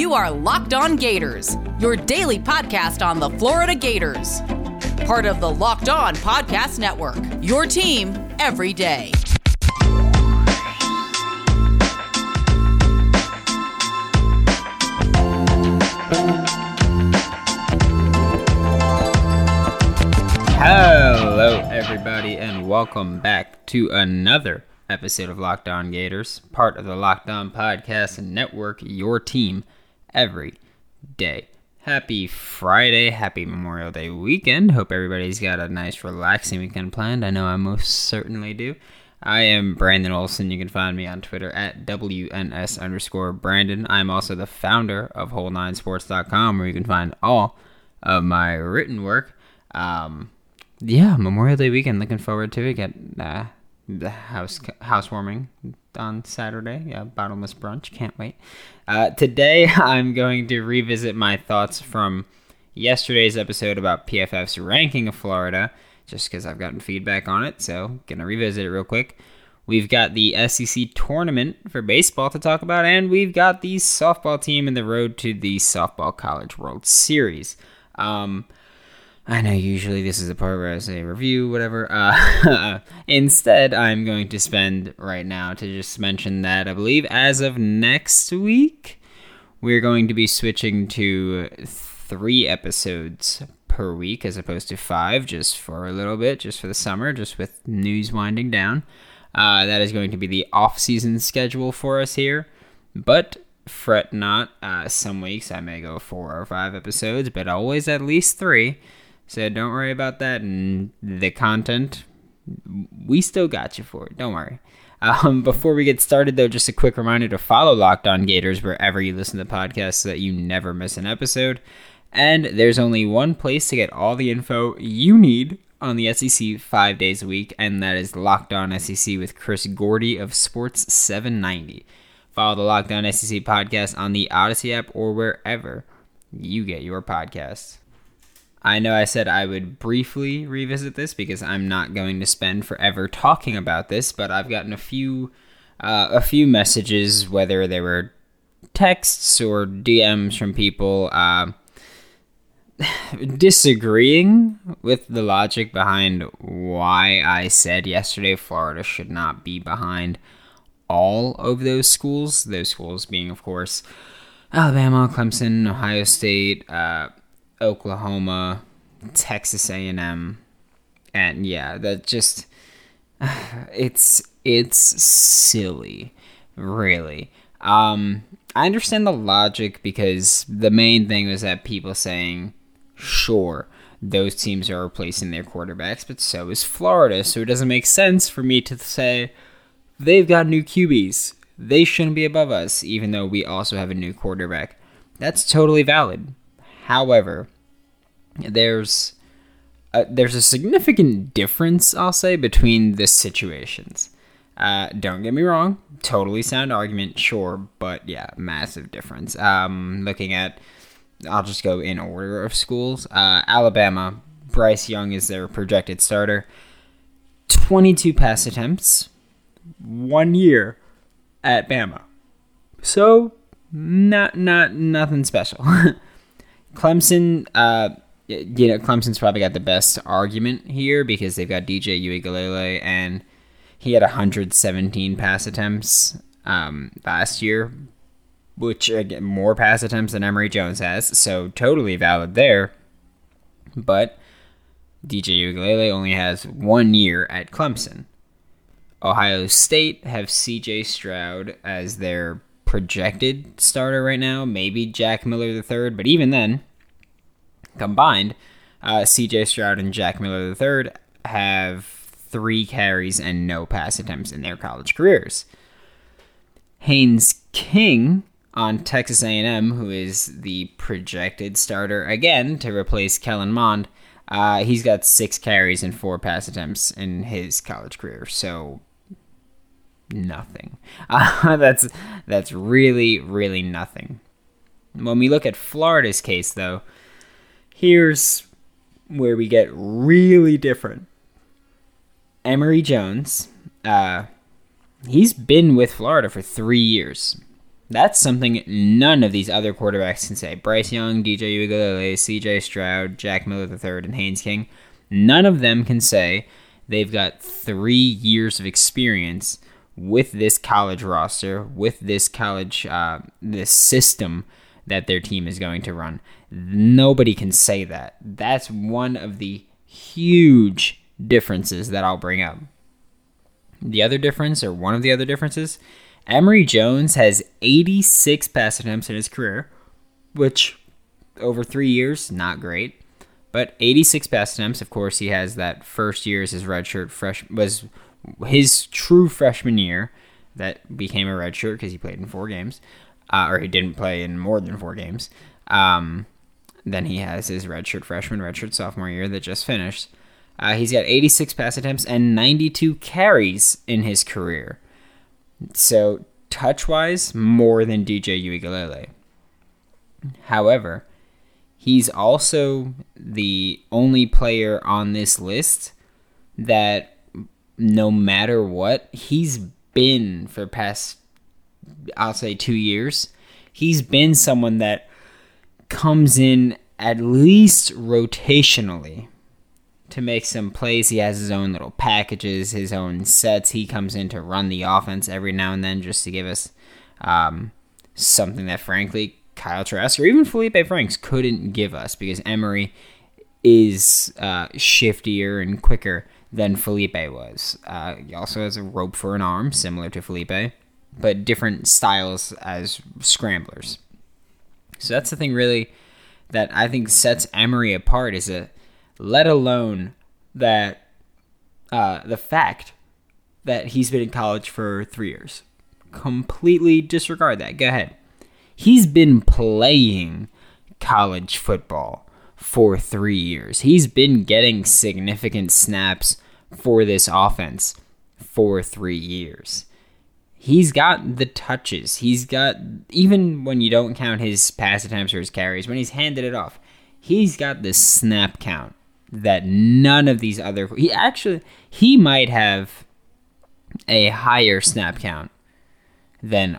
You are Locked On Gators, your daily podcast on the Florida Gators. Part of the Locked On Podcast Network, your team every day. Hello, everybody, and welcome back to another episode of Locked On Gators, part of the Locked On Podcast Network, your team every day. Happy Friday, happy Memorial Day weekend. Hope everybody's got a nice, relaxing weekend planned. I know I most certainly do. I am Brandon Olson. You can find me on Twitter at WNS underscore Brandon. I'm also the founder of Whole9Sports.com, where you can find all of my written work. Um, yeah, Memorial Day weekend. Looking forward to it. Get uh, the house housewarming on Saturday. Yeah, bottomless brunch. Can't wait. Uh, today, I'm going to revisit my thoughts from yesterday's episode about PFF's ranking of Florida, just because I've gotten feedback on it. So, gonna revisit it real quick. We've got the SEC tournament for baseball to talk about, and we've got the softball team in the road to the Softball College World Series. Um, I know usually this is the part where I say review, whatever. Uh, instead, I'm going to spend right now to just mention that I believe as of next week, we're going to be switching to three episodes per week as opposed to five, just for a little bit, just for the summer, just with news winding down. Uh, that is going to be the off-season schedule for us here, but fret not. Uh, some weeks I may go four or five episodes, but always at least three. So don't worry about that. And the content, we still got you for it. Don't worry. Um, before we get started, though, just a quick reminder to follow Locked On Gators wherever you listen to podcasts so that you never miss an episode. And there's only one place to get all the info you need on the SEC five days a week, and that is Locked On SEC with Chris Gordy of Sports 790. Follow the Locked On SEC podcast on the Audacy app or wherever you get your podcasts. I know I said I would briefly revisit this because I'm not going to spend forever talking about this, but I've gotten a few uh, a few messages, whether they were texts or DMs from people uh, disagreeing with the logic behind why I said yesterday Florida should not be behind all of those schools. Those schools being, of course, Alabama, Clemson, Ohio State. Uh, Oklahoma, Texas A&M, and yeah, that just it's it's silly, really. Um, I understand the logic because the main thing was that people saying, sure, those teams are replacing their quarterbacks, but so is Florida, so it doesn't make sense for me to say they've got new QBs. They shouldn't be above us, even though we also have a new quarterback. That's totally valid. However, there's a, there's a significant difference, I'll say, between the situations. Uh, don't get me wrong, totally sound argument, sure, but yeah, massive difference. Um, looking at, I'll just go in order of schools. Uh, Alabama, Bryce Young is their projected starter. 22 pass attempts, one year at Bama. So, not not nothing special. Clemson, uh, you know, Clemson's probably got the best argument here because they've got DJ Uiagalelei and he had 117 pass attempts um, last year, which again more pass attempts than Emory Jones has, so totally valid there. But DJ Uiagalelei only has one year at Clemson. Ohio State have CJ Stroud as their projected starter right now, maybe Jack Miller III, but even then, combined, uh, CJ Stroud and Jack Miller III have three carries and no pass attempts in their college careers. Haynes King on Texas A&M, who is the projected starter again to replace Kellen Mond, uh, he's got six carries and four pass attempts in his college career. So nothing. Uh, that's that's really really nothing. When we look at Florida's case, though, here's where we get really different. Emory Jones, uh, he's been with Florida for three years. That's something none of these other quarterbacks can say. Bryce Young, DJ Uiagalelei, CJ Stroud, Jack Miller III, and Haynes King. None of them can say they've got three years of experience with this college roster, with this college, uh, this system that their team is going to run. Nobody can say that. That's one of the huge differences that I'll bring up. The other difference, or one of the other differences, Emory Jones has 86 pass attempts in his career, which over three years, not great. But 86 pass attempts. Of course, he has that first year as his redshirt fresh was his true freshman year that became a redshirt because he played in four games, uh, or he didn't play in more than four games. Um, then he has his redshirt freshman, redshirt sophomore year that just finished. Uh, he's got 86 pass attempts and 92 carries in his career. So, touch wise, more than DJ Uiagalelei. However, he's also the only player on this list that no matter what, he's been for past I'll say 2 years. He's been someone that comes in at least rotationally to make some plays. He has his own little packages, his own sets. He comes in to run the offense every now and then just to give us um, something that, frankly, Kyle Trask or even Felipe Franks couldn't give us because Emory is uh, shiftier and quicker than Felipe was. Uh, he also has a rope for an arm, similar to Felipe, but different styles as scramblers. So that's the thing, really, that I think sets Emory apart is a let alone that uh, the fact that he's been in college for three years. Completely disregard that. Go ahead. He's been playing college football for three years. He's been getting significant snaps for this offense for three years. He's got the touches. He's got, even when you don't count his pass attempts or his carries, when he's handed it off, he's got the snap count that none of these other he actually he might have a higher snap count than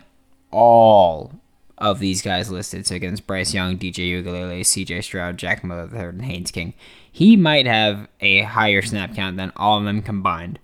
all of these guys listed. So against Bryce Young, DJ Uiagalelei, CJ Stroud, Jack Miller III, and Haynes King, he might have a higher snap count than all of them combined.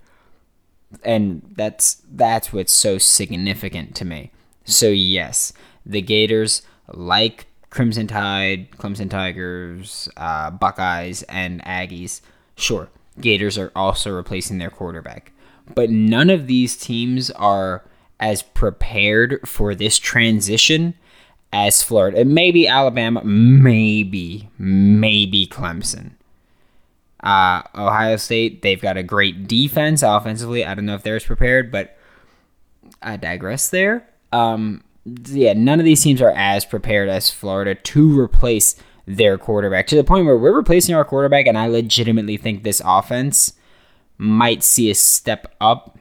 And that's that's what's so significant to me. So yes, the Gators, like Crimson Tide, Clemson Tigers, uh, Buckeyes, and Aggies. Sure, Gators are also replacing their quarterback. But none of these teams are as prepared for this transition as Florida. And maybe Alabama, maybe, maybe Clemson. Uh, Ohio State, they've got a great defense offensively. I don't know if they're as prepared, but I digress there. Um, yeah, none of these teams are as prepared as Florida to replace their quarterback to the point where we're replacing our quarterback, and I legitimately think this offense might see a step up.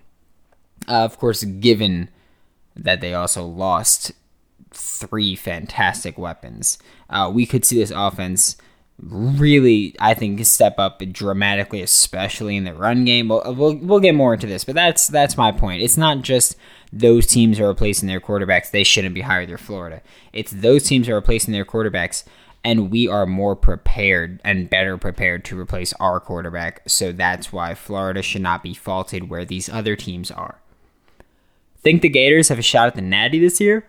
Uh, of course, given that they also lost three fantastic weapons, uh, we could see this offense really, I think, step up dramatically, especially in the run game. We'll, we'll, we'll get more into this, but that's that's my point. It's not just those teams are replacing their quarterbacks. They shouldn't be higher than Florida. It's those teams are replacing their quarterbacks, and we are more prepared and better prepared to replace our quarterback. So that's why Florida should not be faulted where these other teams are. Think the Gators have a shot at the Natty this year?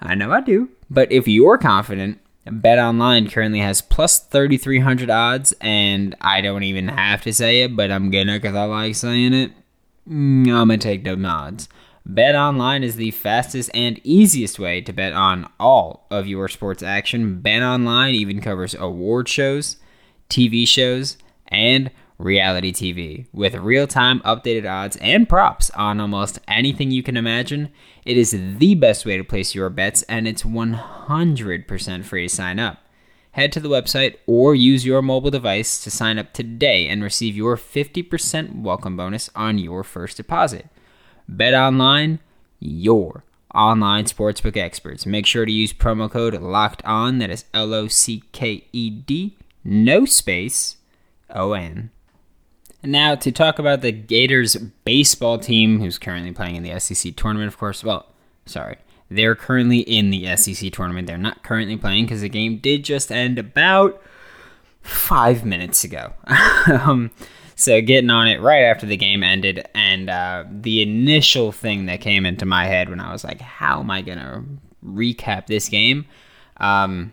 I know I do. But if you're confident, Bet Online currently has plus 3,300 odds, and I don't even have to say it, but I'm gonna because I like saying it. Mm, I'm gonna take the odds. Bet Online is the fastest and easiest way to bet on all of your sports action. Bet Online even covers award shows, TV shows, and reality TV with real time updated odds and props on almost anything you can imagine. It is the best way to place your bets, and it's 100% free to sign up. Head to the website or use your mobile device to sign up today and receive your 50% welcome bonus on your first deposit. Bet online, your online sportsbook experts. Make sure to use promo code LOCKED ON, that is L O C K E D, no space, O N. And now to talk about the Gators baseball team, who's currently playing in the SEC tournament, of course. Well, sorry, They're currently in the SEC tournament. They're not currently playing because the game did just end about five minutes ago. um, so getting on it right after the game ended, and uh, the initial thing that came into my head when I was like, "How am I gonna recap this game?" Um,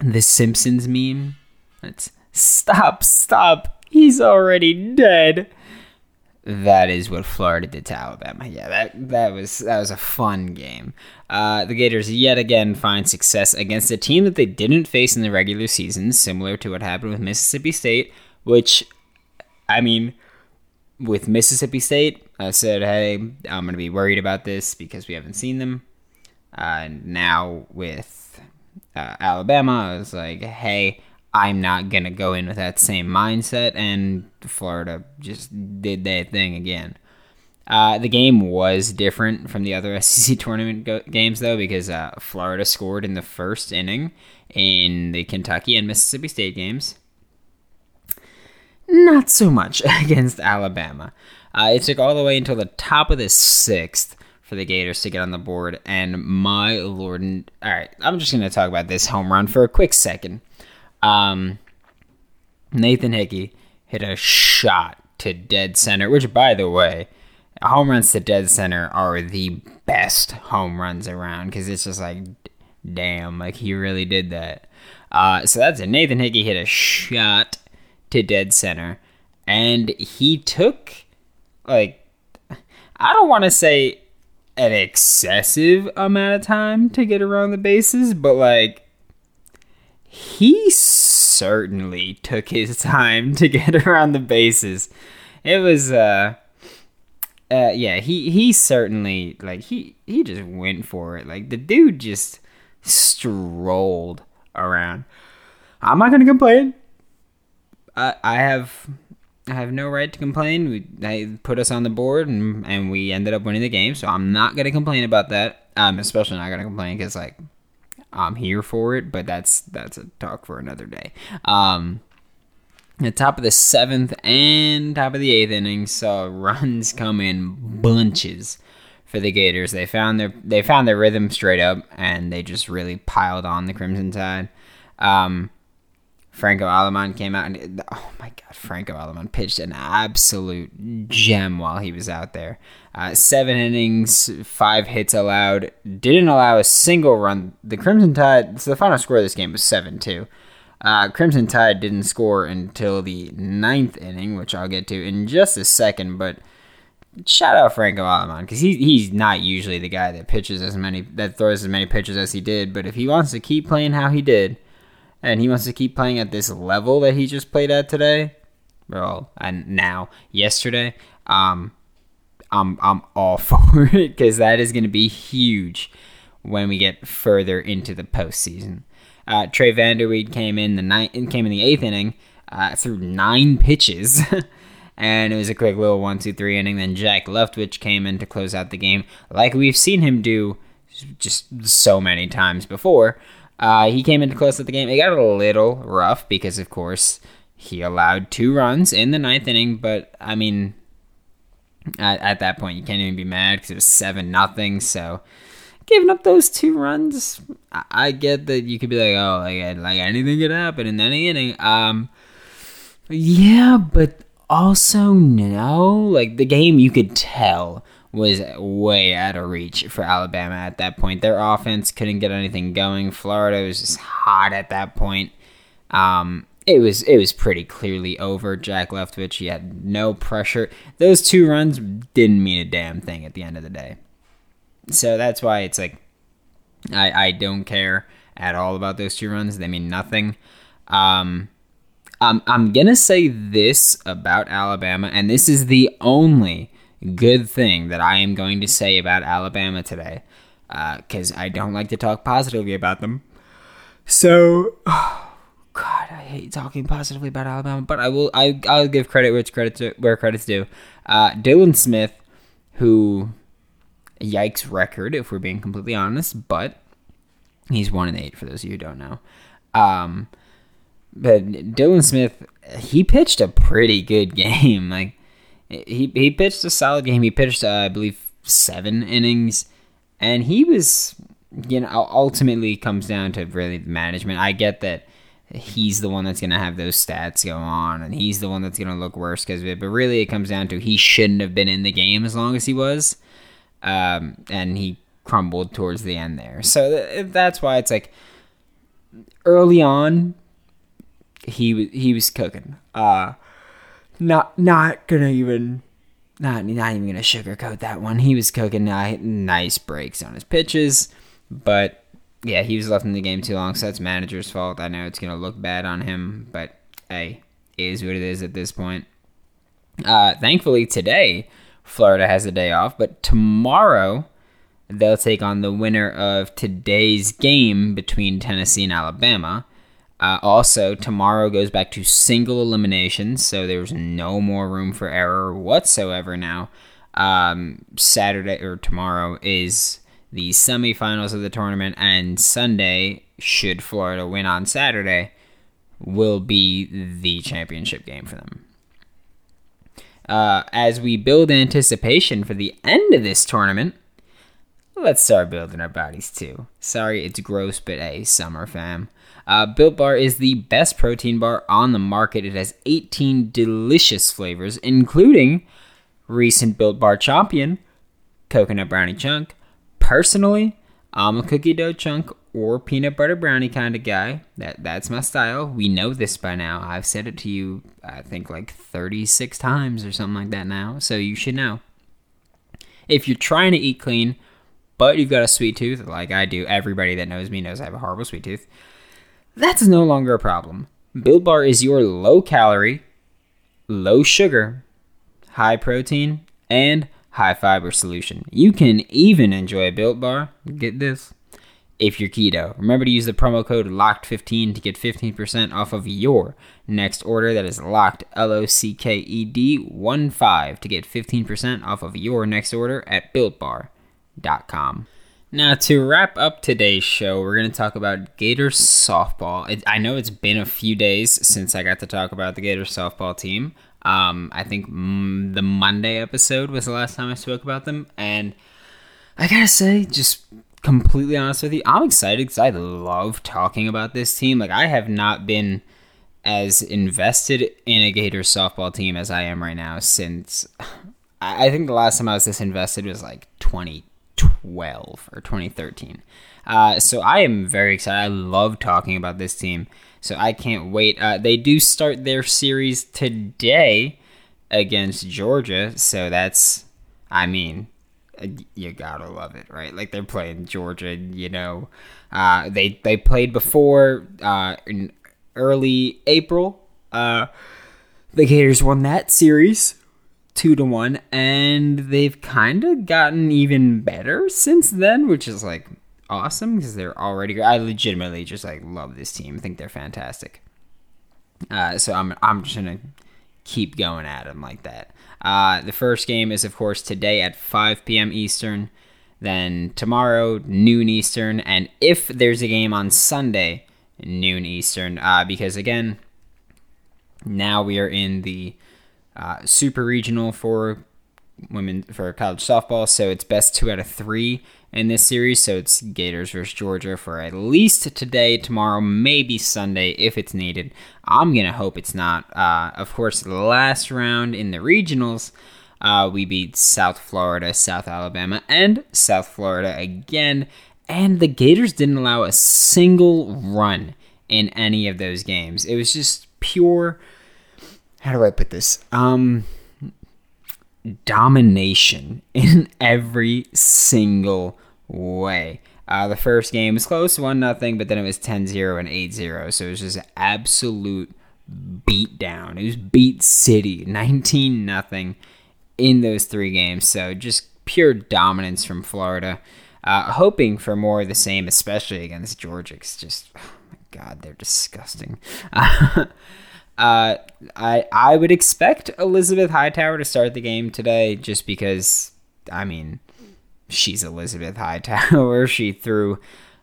the Simpsons meme. It's stop, stop. He's already dead. That is what Florida did to Alabama. Yeah, that that was that was a fun game. Uh, the Gators yet again find success against a team that they didn't face in the regular season, similar to what happened with Mississippi State. Which, I mean, with Mississippi State, I said, "Hey, I'm going to be worried about this because we haven't seen them." Uh, now with uh, Alabama, I was like, "Hey." I'm not going to go in with that same mindset, and Florida just did that thing again. Uh, the game was different from the other SEC tournament go- games, though, because uh, Florida scored in the first inning in the Kentucky and Mississippi State games. Not so much against Alabama. Uh, it took all the way until the top of the sixth for the Gators to get on the board, and my lord. All right, I'm just going to talk about this home run for a quick second. Um, Nathan Hickey hit a shot to dead center, which, by the way, home runs to dead center are the best home runs around because it's just like, damn, like he really did that. Uh, so that's it. Nathan Hickey hit a shot to dead center, and he took like I don't want to say an excessive amount of time to get around the bases, but like he certainly took his time to get around the bases. It was uh uh yeah, he he certainly like he he just went for it. Like the dude just strolled around. I'm not gonna complain. I I have I have no right to complain. We they put us on the board and and we ended up winning the game, so I'm not gonna complain about that. I'm especially not gonna complain because like I'm here for it, but that's that's a talk for another day. Um, the top of the seventh and top of the eighth inning saw runs come in bunches for the Gators. They found their they found their rhythm straight up, and they just really piled on the Crimson Tide. Um, Franco Aleman came out and oh my god, Franco Aleman pitched an absolute gem while he was out there. Uh, seven innings, five hits allowed, didn't allow a single run. The Crimson Tide, so the final score of this game was seven two. Uh, Crimson Tide didn't score until the ninth inning, which I'll get to in just a second. But shout out Franco Aleman because he, he's not usually the guy that pitches as many that throws as many pitches as he did. But if he wants to keep playing how he did and he wants to keep playing at this level that he just played at today, well, and now yesterday, um, I'm I'm all for it because that is going to be huge when we get further into the postseason. Uh, Trey Van Der Weide came in the ninth, came in the eighth inning, uh, threw nine pitches, and it was a quick little one, two, three inning. Then Jack Leftwich came in to close out the game, like we've seen him do just so many times before. Uh, he came into close at the game. It got a little rough because, of course, he allowed two runs in the ninth inning. But I mean, at, at that point, you can't even be mad because it was seven nothing. So giving up those two runs, I, I, get that you could be like, oh, like like anything could happen in any inning. Um, yeah, but also no, like the game you could tell was way out of reach for Alabama at that point. Their offense couldn't get anything going. Florida was just hot at that point. Um, it was it was pretty clearly over. Jack Leftwich, he had no pressure. Those two runs didn't mean a damn thing at the end of the day. So that's why it's like I I don't care at all about those two runs. They mean nothing. Um, I'm I'm gonna say this about Alabama, and this is the only good thing that I am going to say about Alabama today, because uh, I don't like to talk positively about them. So, oh, God, I hate talking positively about Alabama, but I will. I I'll give credit where credit where credit's due. Uh, Dylan Smith, who, yikes record if we're being completely honest, but he's one and eight for those of you who don't know. Um, but Dylan Smith, he pitched a pretty good game. Like he he pitched a solid game. He pitched, uh, I believe, seven innings, and he was, you know, ultimately comes down to really the management. I get that he's the one that's going to have those stats go on and he's the one that's going to look worse because of it. But really, it comes down to he shouldn't have been in the game as long as he was. Um, and he crumbled towards the end there. So th- that's why it's like early on, he he was cooking. Uh, not not gonna even not not even gonna sugarcoat that one. He was cooking nice breaks on his pitches, but yeah, he was left in the game too long, so that's manager's fault. I know it's gonna look bad on him, but hey, is what it is at this point. Uh, thankfully today, Florida has a day off, but tomorrow they'll take on the winner of today's game between Tennessee and Alabama. Uh, also, tomorrow goes back to single eliminations, so there's no more room for error whatsoever now. Um, Saturday or tomorrow is the semifinals of the tournament, and Sunday, should Florida win on Saturday, will be the championship game for them. Uh, as we build anticipation for the end of this tournament, let's start building our bodies too. Sorry, it's gross, but hey, summer fam. Uh, Built Bar is the best protein bar on the market. It has 18 delicious flavors, including recent Built Bar champion, coconut brownie chunk. Personally, I'm a cookie dough chunk or peanut butter brownie kind of guy. That that's my style. We know this by now. I've said it to you, I think like 36 times or something like that now. So you should know. If you're trying to eat clean, but you've got a sweet tooth, like I do, everybody that knows me knows I have a horrible sweet tooth. That's no longer a problem. Built Bar is your low calorie, low sugar, high protein, and high fiber solution. You can even enjoy a Built Bar. Get this. If you're keto, remember to use the promo code LOCKED15 to get 15% off of your next order. That is locked, L O C K E D 1 5 to get 15% off of your next order at builtbar.com. Now, to wrap up today's show, we're going to talk about Gators softball. It, I know it's been a few days since I got to talk about the Gators softball team. Um, I think mm, the Monday episode was the last time I spoke about them. And I got to say, just completely honest with you, I'm excited because I love talking about this team. Like, I have not been as invested in a Gators softball team as I am right now since I think the last time I was this invested was like 20 2012 or 2013. Uh, so I am very excited. I love talking about this team. So I can't wait. Uh, they do start their series today against Georgia. So that's, I mean, uh, you gotta love it, right? Like they're playing Georgia. You know, uh, they they played before uh, in early April. Uh, the Gators won that series two to one, and they've kind of gotten even better since then, which is like awesome because they're already. I legitimately just like love this team. I think they're fantastic. Uh, so I'm I'm just gonna keep going at them like that. Uh, the first game is of course today at 5 p.m. Eastern. Then tomorrow noon Eastern, and if there's a game on Sunday noon Eastern, uh, because again, now we are in the uh, super regional for women for college softball. So it's best two out of three in this series. So it's Gators versus Georgia for at least today, tomorrow, maybe Sunday if it's needed. I'm gonna hope it's not. Uh, of course, the last round in the regionals. Uh, we beat South Florida, South Alabama, and South Florida again. And the Gators didn't allow a single run in any of those games. It was just pure how do I put this? Um, domination in every single way. Uh, the first game was close, 1 nothing, but then it was 10 0 and 8 0. So it was just absolute beat down. It was beat city, 19 nothing in those three games. So just pure dominance from Florida. Uh, hoping for more of the same, especially against Georgia. It's just, oh my God, they're disgusting. Uh, I I would expect Elizabeth Hightower to start the game today, just because I mean she's Elizabeth Hightower. she threw,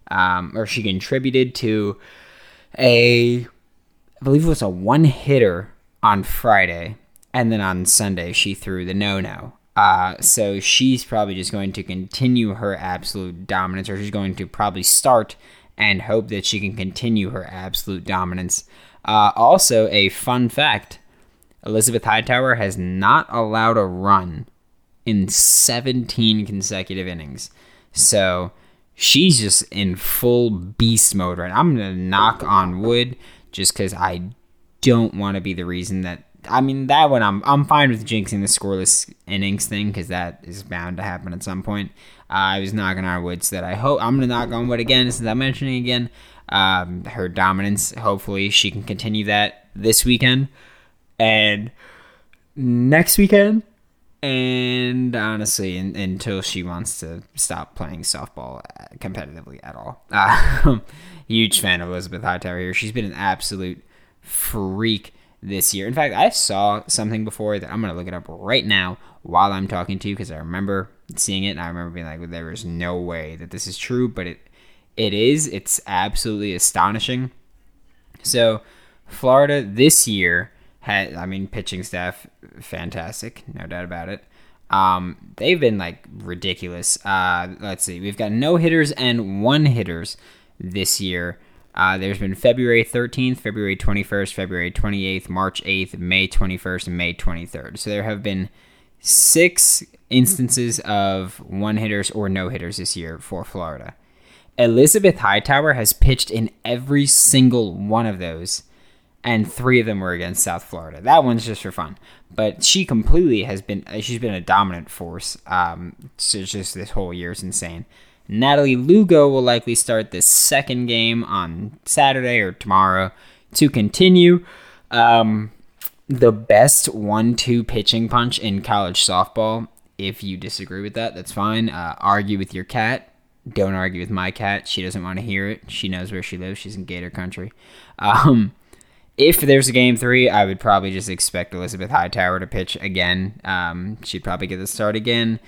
um, or she contributed to a, I believe it was a one hitter on Friday, and then on Sunday she threw the no no. Uh, so she's probably just going to continue her absolute dominance, or she's going to probably start and hope that she can continue her absolute dominance. Uh, also, a fun fact Elizabeth Hightower has not allowed a run in 17 consecutive innings. So she's just in full beast mode right now. I'm going to knock on wood just because I don't want to be the reason that. I mean, that one I'm, I'm fine with jinxing the scoreless innings thing because that is bound to happen at some point. Uh, I was knocking on wood so that I hope I'm going to knock on wood again since I'm mentioning again. Um, her dominance, hopefully, she can continue that this weekend and next weekend and honestly, in, until she wants to stop playing softball competitively at all. Uh, huge fan of Elizabeth Hightower here. She's been an absolute freak this year. In fact, I saw something before that I'm going to look it up right now while I'm talking to you because I remember seeing it and I remember being like, well, there is no way that this is true, but it it is. It's absolutely astonishing. So, Florida this year had, I mean, pitching staff, fantastic, no doubt about it. Um, they've been like ridiculous. Uh, let's see, we've got no hitters and one hitters this year. Uh, there's been February 13th, February 21st, February 28th, March 8th, May 21st, and May 23rd. So there have been six instances of one hitters or no hitters this year for Florida. Elizabeth Hightower has pitched in every single one of those and three of them were against South Florida. That one's just for fun, but she completely has been she's been a dominant force. Um, so just this whole year is insane. Natalie Lugo will likely start the second game on Saturday or tomorrow to continue. Um, the best one-two pitching punch in college softball. If you disagree with that, that's fine. Uh, argue with your cat. Don't argue with my cat. She doesn't want to hear it. She knows where she lives. She's in Gator Country. Um, if there's a game three, I would probably just expect Elizabeth Hightower to pitch again. Um, she'd probably get the start again.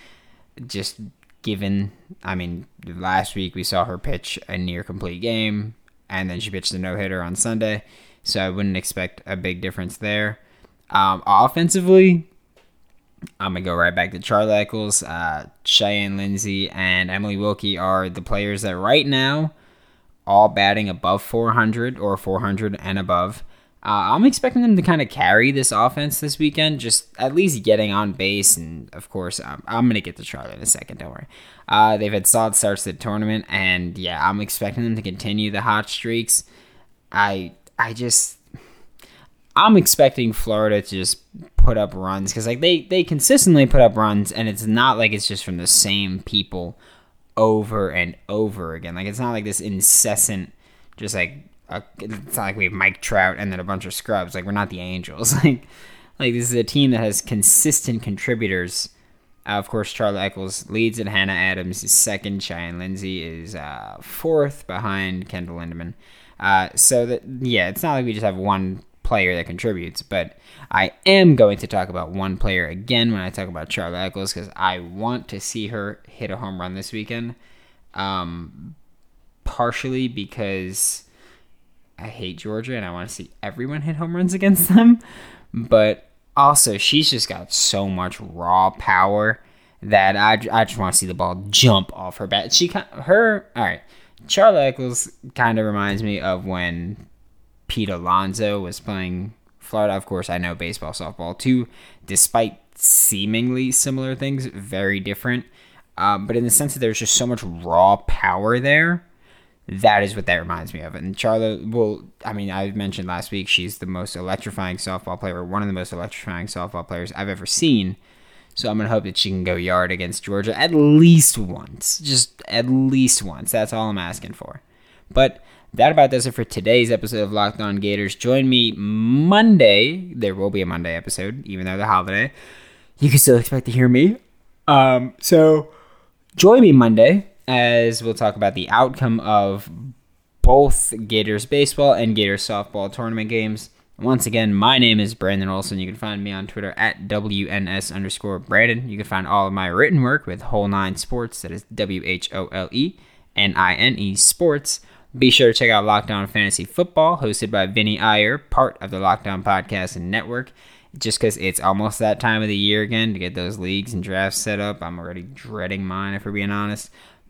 Just given, I mean, last week we saw her pitch a near complete game, and then she pitched a no hitter on Sunday. So I wouldn't expect a big difference there. Um, offensively, I'm gonna go right back to Charla Echols, uh, Cheyenne Lindsay, and Emily Wilkie are the players that right now all batting above 400 or 400 and above. Uh, I'm expecting them to kind of carry this offense this weekend, just at least getting on base. And of course, I'm, I'm going to get to Charla in a second, don't worry. Uh, they've had solid starts to the tournament, and yeah, I'm expecting them to continue the hot streaks. I I just I'm expecting Florida to just put up runs because like they they consistently put up runs, and it's not like it's just from the same people over and over again. Like it's not like this incessant, just like a, it's not like we have Mike Trout and then a bunch of scrubs. Like we're not the Angels. Like like this is a team that has consistent contributors. Uh, of course, Charla Echols leads it. Hannah Adams is second. Cheyenne Lindsay is uh, fourth behind Kendyl Lindaman. Uh, so that yeah, it's not like we just have one player that contributes, but I am going to talk about one player again when I talk about Charla Echols because I want to see her hit a home run this weekend. Um, partially because I hate Georgia and I want to see everyone hit home runs against them. But also, she's just got so much raw power that I, I just want to see the ball jump off her bat. She her all right. Charla Echols kind of reminds me of when Pete Alonso was playing Florida. Of course, I know baseball, softball too. Despite seemingly similar things, very different. Um, but in the sense that there's just so much raw power there that is what that reminds me of. And Charla, well, I mean, I mentioned last week she's the most electrifying softball player, one of the most electrifying softball players I've ever seen. So I'm gonna hope that she can go yard against Georgia at least once, just at least once. That's all I'm asking for. But that about does it for today's episode of Locked On Gators. Join me Monday. There will be a Monday episode, even though the holiday. You can still expect to hear me. Um, so join me Monday as we'll talk about the outcome of both Gators baseball and Gators softball tournament games. Once again, my name is Brandon Olson. You can find me on Twitter at WNS underscore Brandon. You can find all of my written work with Whole Nine Sports. That is W H O L E N I N E Sports. Be sure to check out Locked On Fantasy Football, hosted by Vinny Iyer, part of the Locked On Podcast and Network. just because it's almost that time of the year again to get those leagues and drafts set up. I'm already dreading mine, if we're being honest.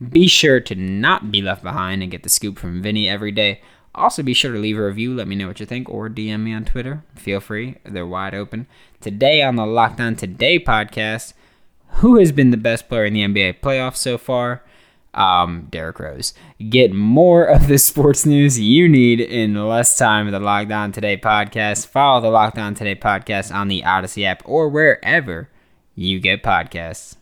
Be sure to not be left behind and get the scoop from Vinny every day. Also, be sure to leave a review, let me know what you think, or DM me on Twitter. Feel free, they're wide open. Today on the Locked On Today podcast, who has been the best player in the NBA playoffs so far? Um, Derrick Rose. Get more of the sports news you need in less time with the Locked On Today podcast. Follow the Locked On Today podcast on the Audacy app or wherever you get podcasts.